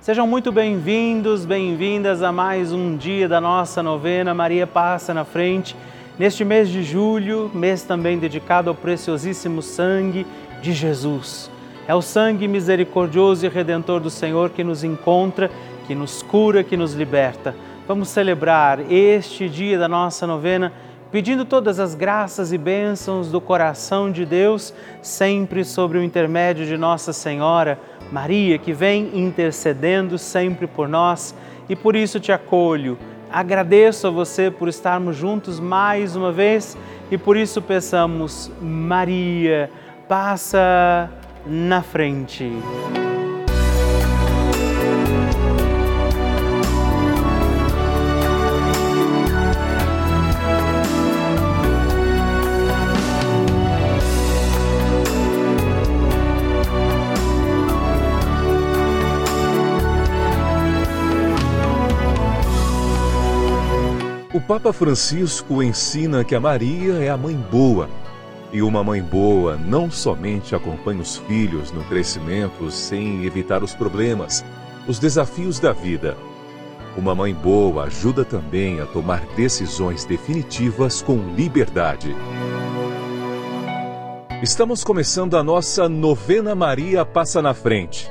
Sejam muito bem-vindos, bem-vindas a mais um dia da nossa novena Maria Passa na Frente, neste mês de julho, mês também dedicado ao preciosíssimo sangue de Jesus. É o sangue misericordioso e redentor do Senhor que nos encontra, que nos cura, que nos liberta. Vamos celebrar este dia da nossa novena pedindo todas as graças e bênçãos do coração de Deus, sempre sobre o intermédio de Nossa Senhora Maria, que vem intercedendo sempre por nós e por isso te acolho. Agradeço a você por estarmos juntos mais uma vez e por isso peçamos, Maria, passa na frente. Papa Francisco ensina que a Maria é a mãe boa. E uma mãe boa não somente acompanha os filhos no crescimento sem evitar os problemas, os desafios da vida. Uma mãe boa ajuda também a tomar decisões definitivas com liberdade. Estamos começando a nossa novena Maria Passa na Frente.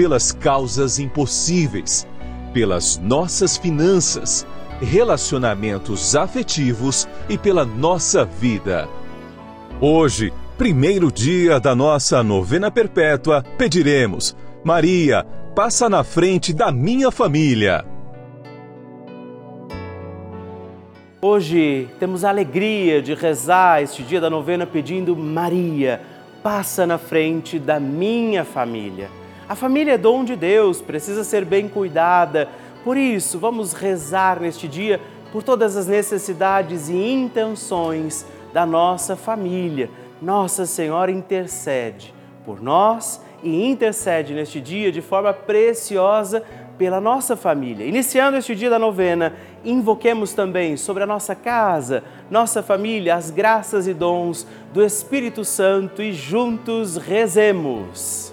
pelas causas impossíveis, pelas nossas finanças, relacionamentos afetivos e pela nossa vida. Hoje, primeiro dia da nossa novena perpétua, pediremos: Maria, passa na frente da minha família. Hoje temos a alegria de rezar este dia da novena pedindo: Maria, passa na frente da minha família. A família é dom de Deus, precisa ser bem cuidada. Por isso, vamos rezar neste dia por todas as necessidades e intenções da nossa família. Nossa Senhora intercede por nós e intercede neste dia de forma preciosa pela nossa família. Iniciando este dia da novena, invoquemos também sobre a nossa casa, nossa família, as graças e dons do Espírito Santo e juntos rezemos.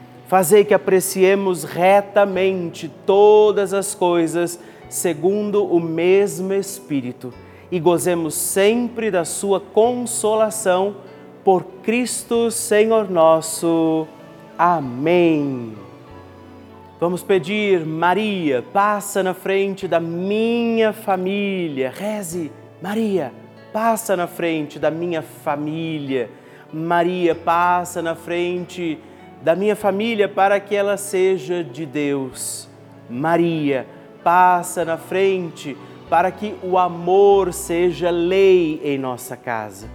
Fazei que apreciemos retamente todas as coisas segundo o mesmo Espírito e gozemos sempre da Sua consolação por Cristo Senhor nosso. Amém. Vamos pedir, Maria, passa na frente da minha família. Reze, Maria, passa na frente da minha família. Maria, passa na frente da minha família para que ela seja de Deus. Maria, passa na frente para que o amor seja lei em nossa casa.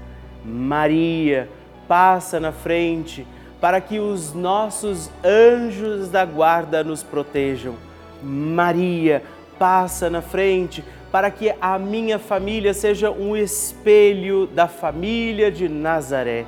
Maria, passa na frente para que os nossos anjos da guarda nos protejam. Maria, passa na frente para que a minha família seja um espelho da família de Nazaré.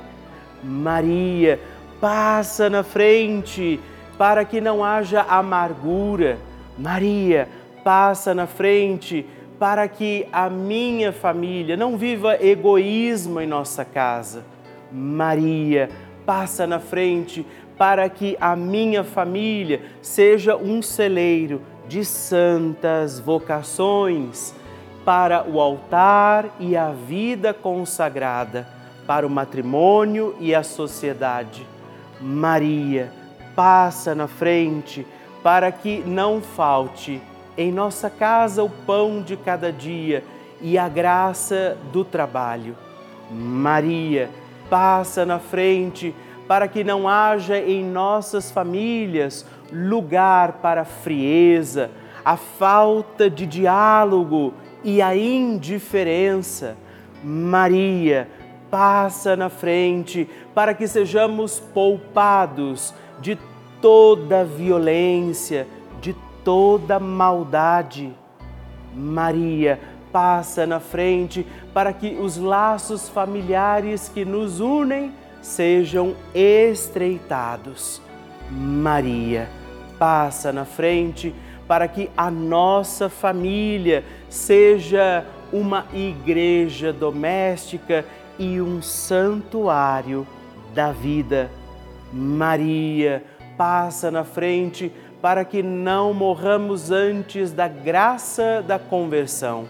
Maria, passa na frente para que não haja amargura. Maria, passa na frente para que a minha família não viva egoísmo em nossa casa. Maria, passa na frente para que a minha família seja um celeiro de santas vocações para o altar e a vida consagrada, para o matrimônio e a sociedade. Maria, passa na frente para que não falte em nossa casa o pão de cada dia e a graça do trabalho. Maria, passa na frente para que não haja em nossas famílias lugar para a frieza, a falta de diálogo e a indiferença. Maria, passa na frente para que sejamos poupados de toda violência, de toda maldade. Maria, passa na frente para que os laços familiares que nos unem sejam estreitados. Maria, passa na frente para que a nossa família seja uma igreja doméstica e um santuário da vida. Maria, passa na frente para que não morramos antes da graça da conversão.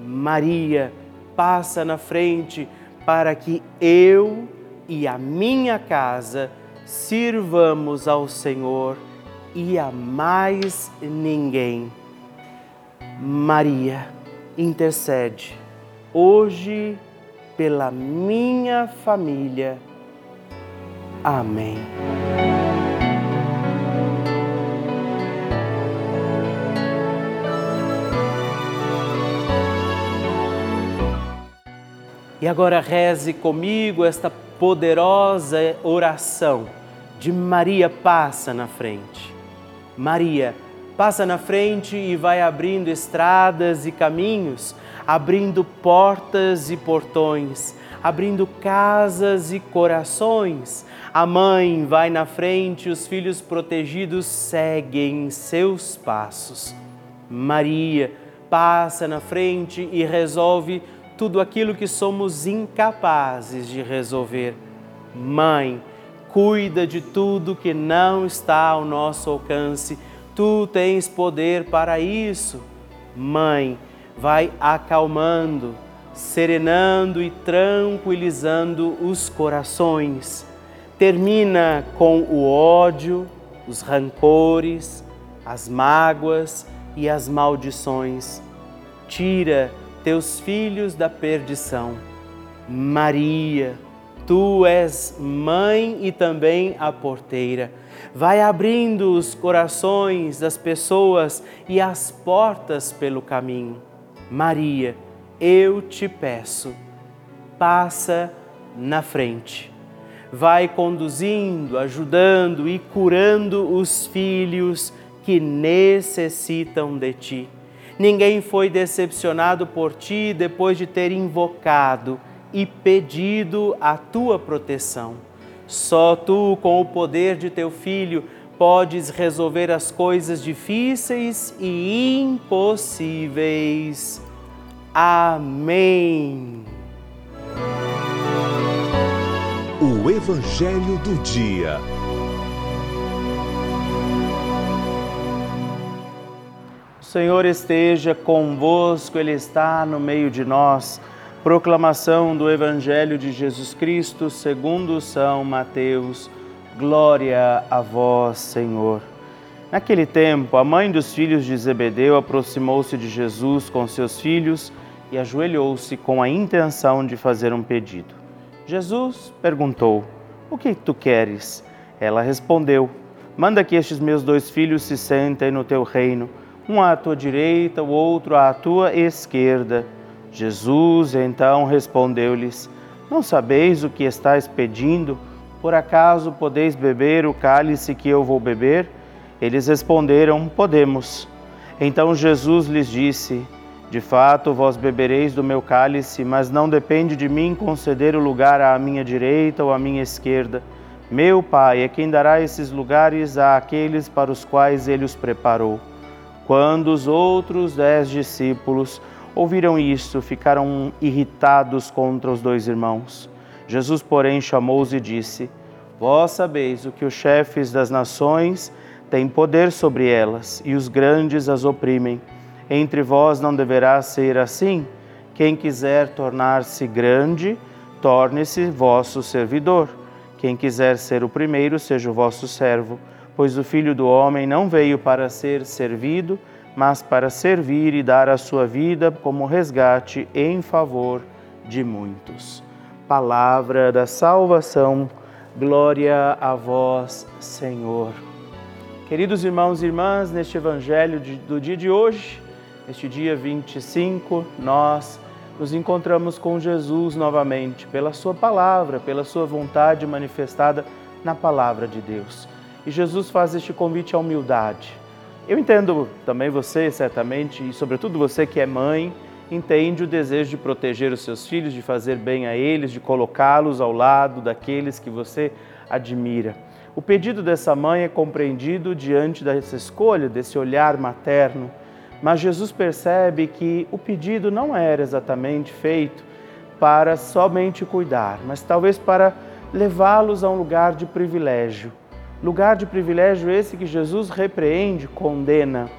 Maria, passa na frente para que eu e a minha casa sirvamos ao Senhor e a mais ninguém. Maria, intercede hoje pela minha família. Amém. E agora reze comigo esta poderosa oração de Maria passa na frente. Maria passa na frente e vai abrindo estradas e caminhos, abrindo portas e portões, abrindo casas e corações. A mãe vai na frente, os filhos protegidos seguem seus passos. Maria passa na frente e resolve tudo aquilo que somos incapazes de resolver. Mãe, cuida de tudo que não está ao nosso alcance. Tu tens poder para isso. Mãe, vai acalmando, serenando e tranquilizando os corações. Termina com o ódio, os rancores, as mágoas e as maldições. Tira teus filhos da perdição. Maria, tu és mãe e também a porteira. Vai abrindo os corações das pessoas e as portas pelo caminho. Maria, eu te peço, passa na frente. Vai conduzindo, ajudando e curando os filhos que necessitam de ti Ninguém foi decepcionado por ti depois de ter invocado e pedido a tua proteção. Só tu, com o poder de teu filho, podes resolver as coisas difíceis e impossíveis. Amém. O Evangelho do Dia. Senhor esteja convosco, Ele está no meio de nós. Proclamação do Evangelho de Jesus Cristo segundo São Mateus. Glória a vós, Senhor. Naquele tempo, a mãe dos filhos de Zebedeu aproximou-se de Jesus com seus filhos e ajoelhou-se com a intenção de fazer um pedido. Jesus perguntou: O que tu queres? Ela respondeu: Manda que estes meus dois filhos se sentem no teu reino um à tua direita, o outro à tua esquerda. Jesus então respondeu-lhes: Não sabeis o que estáis pedindo? Por acaso podeis beber o cálice que eu vou beber? Eles responderam: Podemos. Então Jesus lhes disse: De fato, vós bebereis do meu cálice, mas não depende de mim conceder o lugar à minha direita ou à minha esquerda. Meu Pai é quem dará esses lugares àqueles para os quais ele os preparou. Quando os outros dez discípulos ouviram isto, ficaram irritados contra os dois irmãos. Jesus, porém, chamou-os e disse: Vós sabeis o que os chefes das nações têm poder sobre elas, e os grandes as oprimem. Entre vós não deverá ser assim? Quem quiser tornar-se grande, torne-se vosso servidor. Quem quiser ser o primeiro, seja o vosso servo pois o Filho do Homem não veio para ser servido, mas para servir e dar a sua vida como resgate em favor de muitos. Palavra da salvação, glória a vós, Senhor. Queridos irmãos e irmãs, neste evangelho do dia de hoje, este dia 25, nós nos encontramos com Jesus novamente, pela Sua palavra, pela Sua vontade manifestada na palavra de Deus. E Jesus faz este convite à humildade eu entendo também você, certamente, e sobretudo você que é mãe, entende o desejo de proteger os seus filhos, de fazer bem a eles, de colocá-los ao lado daqueles que você admira. O pedido dessa mãe é compreendido diante dessa escolha, desse olhar materno, mas Jesus percebe que o pedido não era exatamente feito para somente cuidar, mas talvez para levá-los a um lugar de privilégio Lugar de privilégio esse que Jesus repreende, condena.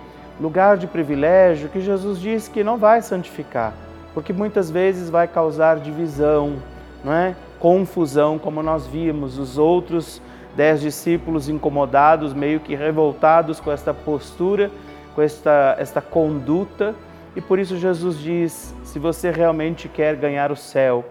Lugar de privilégio que Jesus diz que não vai santificar, porque muitas vezes vai causar divisão, não é? confusão, como nós vimos os outros dez discípulos incomodados, meio que revoltados com esta postura, com esta, esta conduta. E por isso Jesus diz: se você realmente quer ganhar o céu,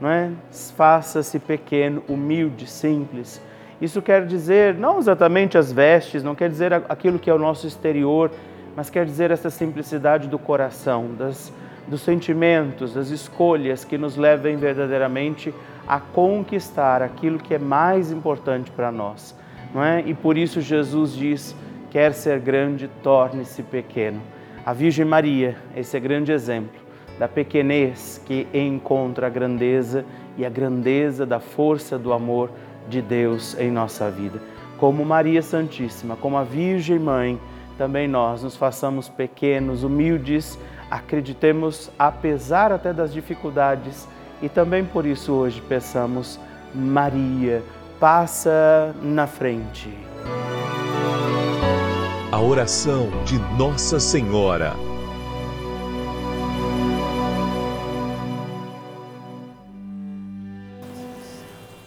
não é? faça-se pequeno, humilde, simples isso quer dizer não exatamente as vestes, não quer dizer aquilo que é o nosso exterior, mas quer dizer essa simplicidade do coração, das, dos sentimentos, das escolhas que nos levem verdadeiramente a conquistar aquilo que é mais importante para nós. Não é? E por isso Jesus diz: quer ser grande, torne-se pequeno. A Virgem Maria, esse é grande exemplo da pequenez que encontra a grandeza e a grandeza da força do amor de Deus em nossa vida. Como Maria Santíssima, como a Virgem Mãe, também nós nos façamos pequenos, humildes, acreditemos apesar até das dificuldades e também por isso hoje peçamos Maria, passa na frente. A oração de Nossa Senhora.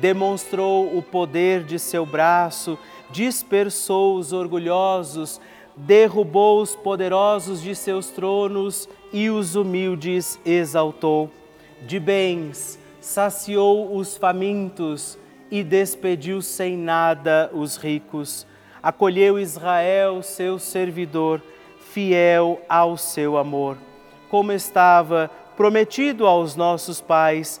Demonstrou o poder de seu braço dispersou os orgulhosos, derrubou os poderosos de seus tronos e os humildes exaltou. De bens saciou os famintos e despediu sem nada os ricos. Acolheu Israel, seu servidor, fiel ao seu amor, como estava prometido aos nossos pais,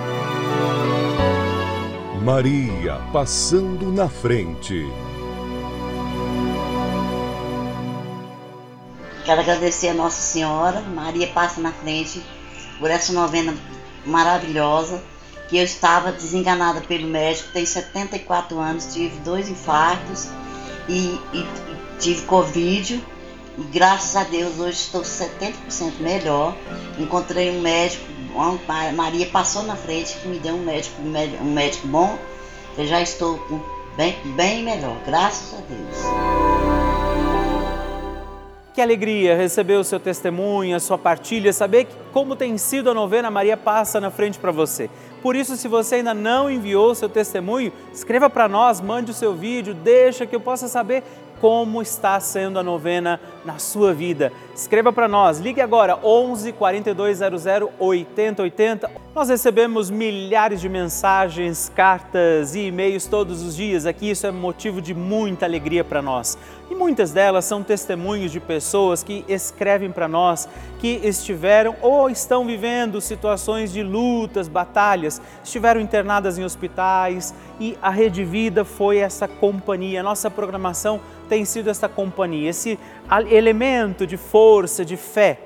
Maria passando na frente. Quero agradecer a Nossa Senhora, Maria passa na frente, por essa novena maravilhosa que eu estava desenganada pelo médico, tenho 74 anos, tive dois infartos e, e, tive Covid. E graças a Deus hoje estou 70% melhor. Encontrei um médico, Maria passou na frente que me deu um médico, um médico bom. Eu já estou bem, bem melhor, graças a Deus. Que alegria receber o seu testemunho, a sua partilha, saber como tem sido a novena Maria Passa na frente para você. Por isso, se você ainda não enviou o seu testemunho, escreva para nós, mande o seu vídeo, deixa que eu possa saber como está sendo a novena na sua vida. Escreva para nós, ligue agora 11 4200 8080. Nós recebemos milhares de mensagens, cartas e e-mails todos os dias aqui, isso é motivo de muita alegria para nós. E muitas delas são testemunhos de pessoas que escrevem para nós que estiveram ou estão vivendo situações de lutas, batalhas, estiveram internadas em hospitais e a Rede Vida foi essa companhia, nossa programação tem sido essa companhia, esse elemento de força, de fé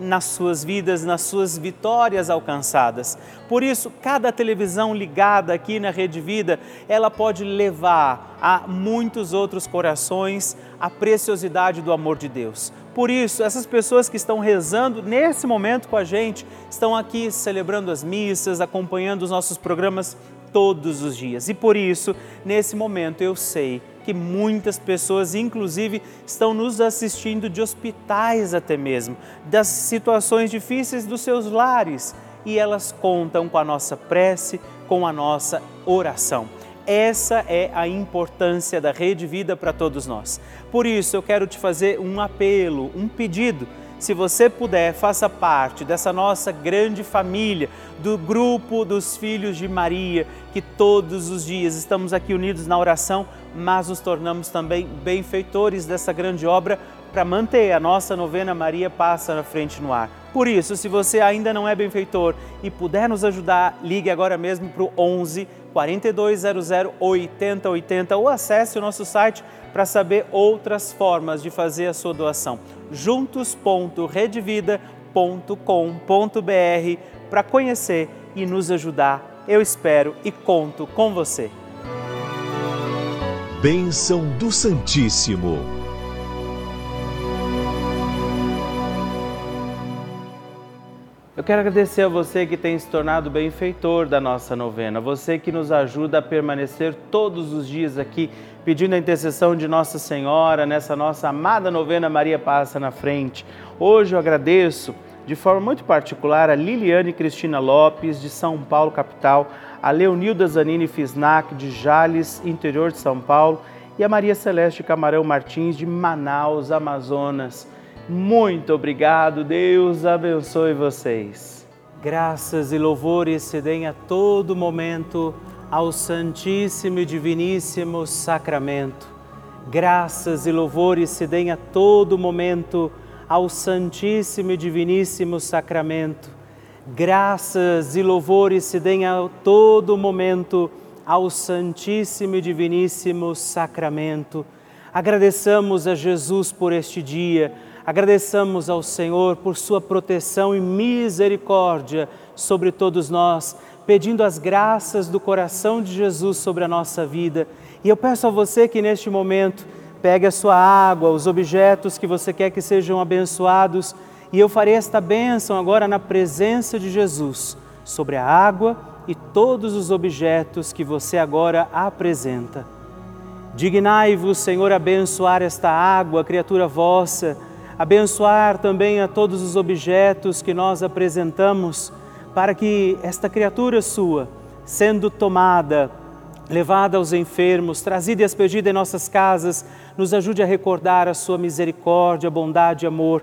nas suas vidas, nas suas vitórias alcançadas. Por isso, cada televisão ligada aqui na Rede Vida, ela pode levar a muitos outros corações a preciosidade do amor de Deus. Por isso, essas pessoas que estão rezando nesse momento com a gente, estão aqui celebrando as missas, acompanhando os nossos programas todos os dias. E por isso, nesse momento, eu sei que muitas pessoas, inclusive, estão nos assistindo de hospitais até mesmo, das situações difíceis dos seus lares e elas contam com a nossa prece, com a nossa oração. Essa é a importância da Rede Vida para todos nós. Por isso, eu quero te fazer um apelo, um pedido se você puder, faça parte dessa nossa grande família, do grupo dos filhos de Maria, que todos os dias estamos aqui unidos na oração, mas nos tornamos também benfeitores dessa grande obra para manter a nossa novena Maria Passa na Frente no Ar. Por isso, se você ainda não é benfeitor e puder nos ajudar, ligue agora mesmo para o 11 4200 8080 ou acesse o nosso site para saber outras formas de fazer a sua doação. juntos.redvida.com.br para conhecer e nos ajudar. Eu espero e conto com você. Bênção do Santíssimo. Eu quero agradecer a você que tem se tornado benfeitor da nossa novena, você que nos ajuda a permanecer todos os dias aqui pedindo a intercessão de Nossa Senhora nessa nossa amada novena Maria Passa na Frente. Hoje eu agradeço de forma muito particular a Liliane Cristina Lopes, de São Paulo, capital, a Leonilda Zanini Fisnac, de Jales, interior de São Paulo, e a Maria Celeste Camarão Martins, de Manaus, Amazonas. Muito obrigado, Deus abençoe vocês. Graças e louvores se deem a todo momento ao Santíssimo e Diviníssimo Sacramento. Graças e louvores se deem a todo momento ao Santíssimo e Diviníssimo Sacramento. Graças e louvores se deem a todo momento ao Santíssimo e Diviníssimo Sacramento. Agradeçamos a Jesus por este dia Agradeçamos ao Senhor por sua proteção e misericórdia sobre todos nós, pedindo as graças do coração de Jesus sobre a nossa vida. E eu peço a você que neste momento pegue a sua água, os objetos que você quer que sejam abençoados, e eu farei esta bênção agora na presença de Jesus sobre a água e todos os objetos que você agora apresenta. Dignai-vos, Senhor, abençoar esta água, criatura vossa abençoar também a todos os objetos que nós apresentamos, para que esta criatura sua, sendo tomada, levada aos enfermos, trazida e expedida em nossas casas, nos ajude a recordar a sua misericórdia, bondade e amor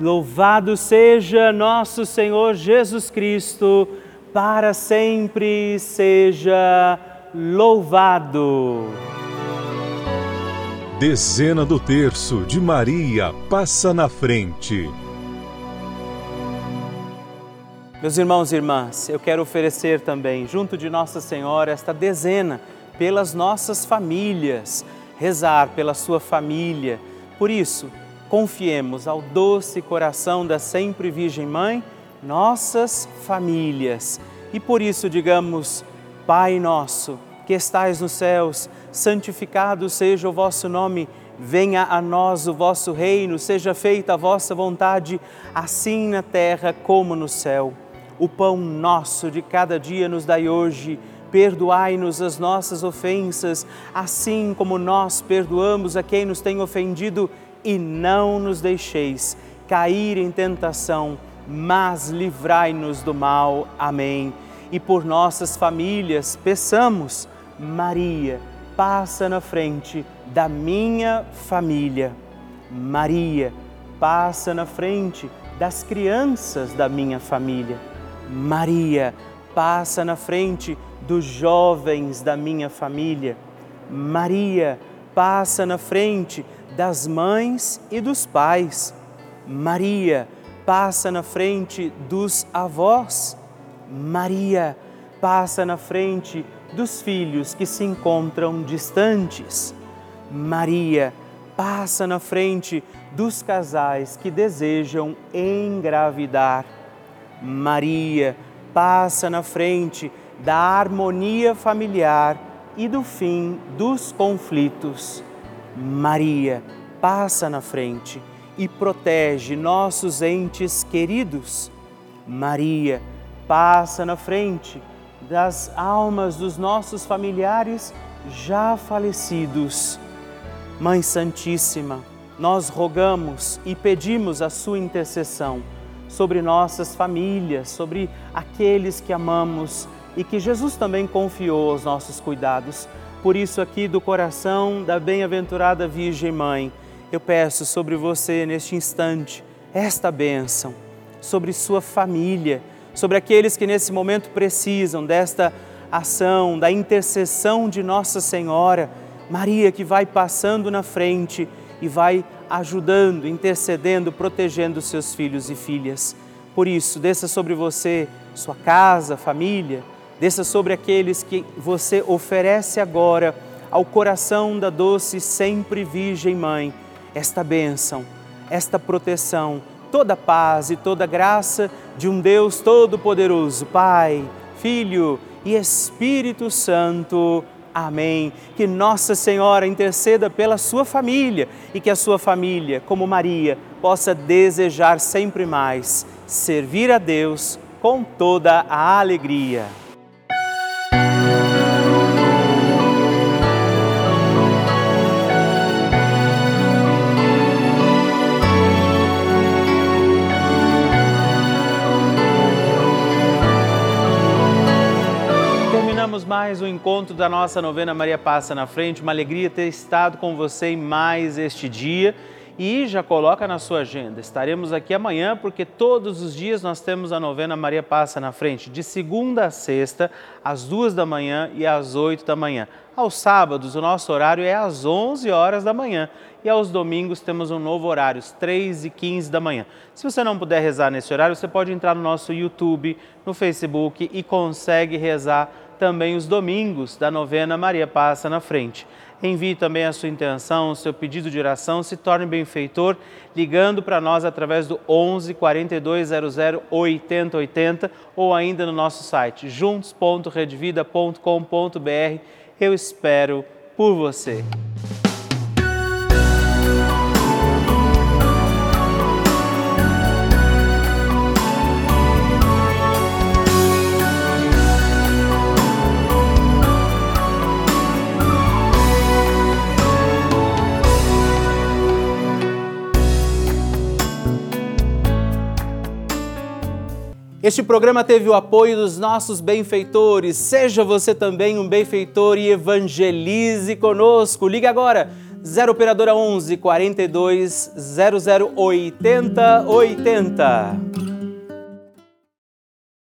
Louvado seja nosso Senhor Jesus Cristo para sempre seja louvado. Dezena do terço de Maria passa na frente. Meus irmãos e irmãs, eu quero oferecer também, junto de Nossa Senhora, esta dezena pelas nossas famílias, rezar pela sua família. Por isso, confiemos ao doce coração da sempre Virgem Mãe nossas famílias. E por isso digamos: Pai nosso, que estais nos céus, santificado seja o vosso nome, venha a nós o vosso reino, seja feita a vossa vontade, assim na terra como no céu. O pão nosso de cada dia nos dai hoje. Perdoai-nos as nossas ofensas, assim como nós perdoamos a quem nos tem ofendido, e não nos deixeis cair em tentação mas livrai-nos do mal. Amém. E por nossas famílias, peçamos, Maria, passa na frente da minha família. Maria, passa na frente das crianças da minha família. Maria, passa na frente dos jovens da minha família. Maria, passa na frente das mães e dos pais. Maria, passa na frente dos avós. Maria passa na frente dos filhos que se encontram distantes. Maria passa na frente dos casais que desejam engravidar. Maria passa na frente da harmonia familiar e do fim dos conflitos. Maria passa na frente e protege nossos entes queridos. Maria passa na frente das almas dos nossos familiares já falecidos. Mãe Santíssima, nós rogamos e pedimos a sua intercessão sobre nossas famílias, sobre aqueles que amamos e que Jesus também confiou aos nossos cuidados. Por isso, aqui do coração da bem-aventurada Virgem Mãe, eu peço sobre você neste instante esta bênção, sobre sua família, sobre aqueles que nesse momento precisam desta ação, da intercessão de Nossa Senhora, Maria que vai passando na frente e vai ajudando, intercedendo, protegendo seus filhos e filhas. Por isso, desça sobre você, sua casa, família, desça sobre aqueles que você oferece agora ao coração da doce sempre Virgem Mãe esta bênção, esta proteção, toda paz e toda graça de um Deus Todo-Poderoso, Pai, Filho e Espírito Santo. Amém. Que Nossa Senhora interceda pela sua família e que a sua família, como Maria, possa desejar sempre mais servir a Deus com toda a alegria. Mais um encontro da nossa novena Maria Passa na Frente. Uma alegria ter estado com você em mais este dia. E já coloca na sua agenda. Estaremos aqui amanhã porque todos os dias nós temos a novena Maria Passa na Frente, de segunda a sexta, às duas da manhã e às oito da manhã. Aos sábados, o nosso horário é às onze horas da manhã e aos domingos temos um novo horário, às três e quinze da manhã. Se você não puder rezar nesse horário, você pode entrar no nosso YouTube, no Facebook e consegue rezar também os domingos da novena Maria Passa na Frente. Envie também a sua intenção, o seu pedido de oração, se torne benfeitor, ligando para nós através do 11 4200 8080 ou ainda no nosso site juntos.redvida.com.br. Eu espero por você. Este programa teve o apoio dos nossos benfeitores. Seja você também um benfeitor e evangelize conosco. Ligue agora 0 operadora 11 42 00 80 80.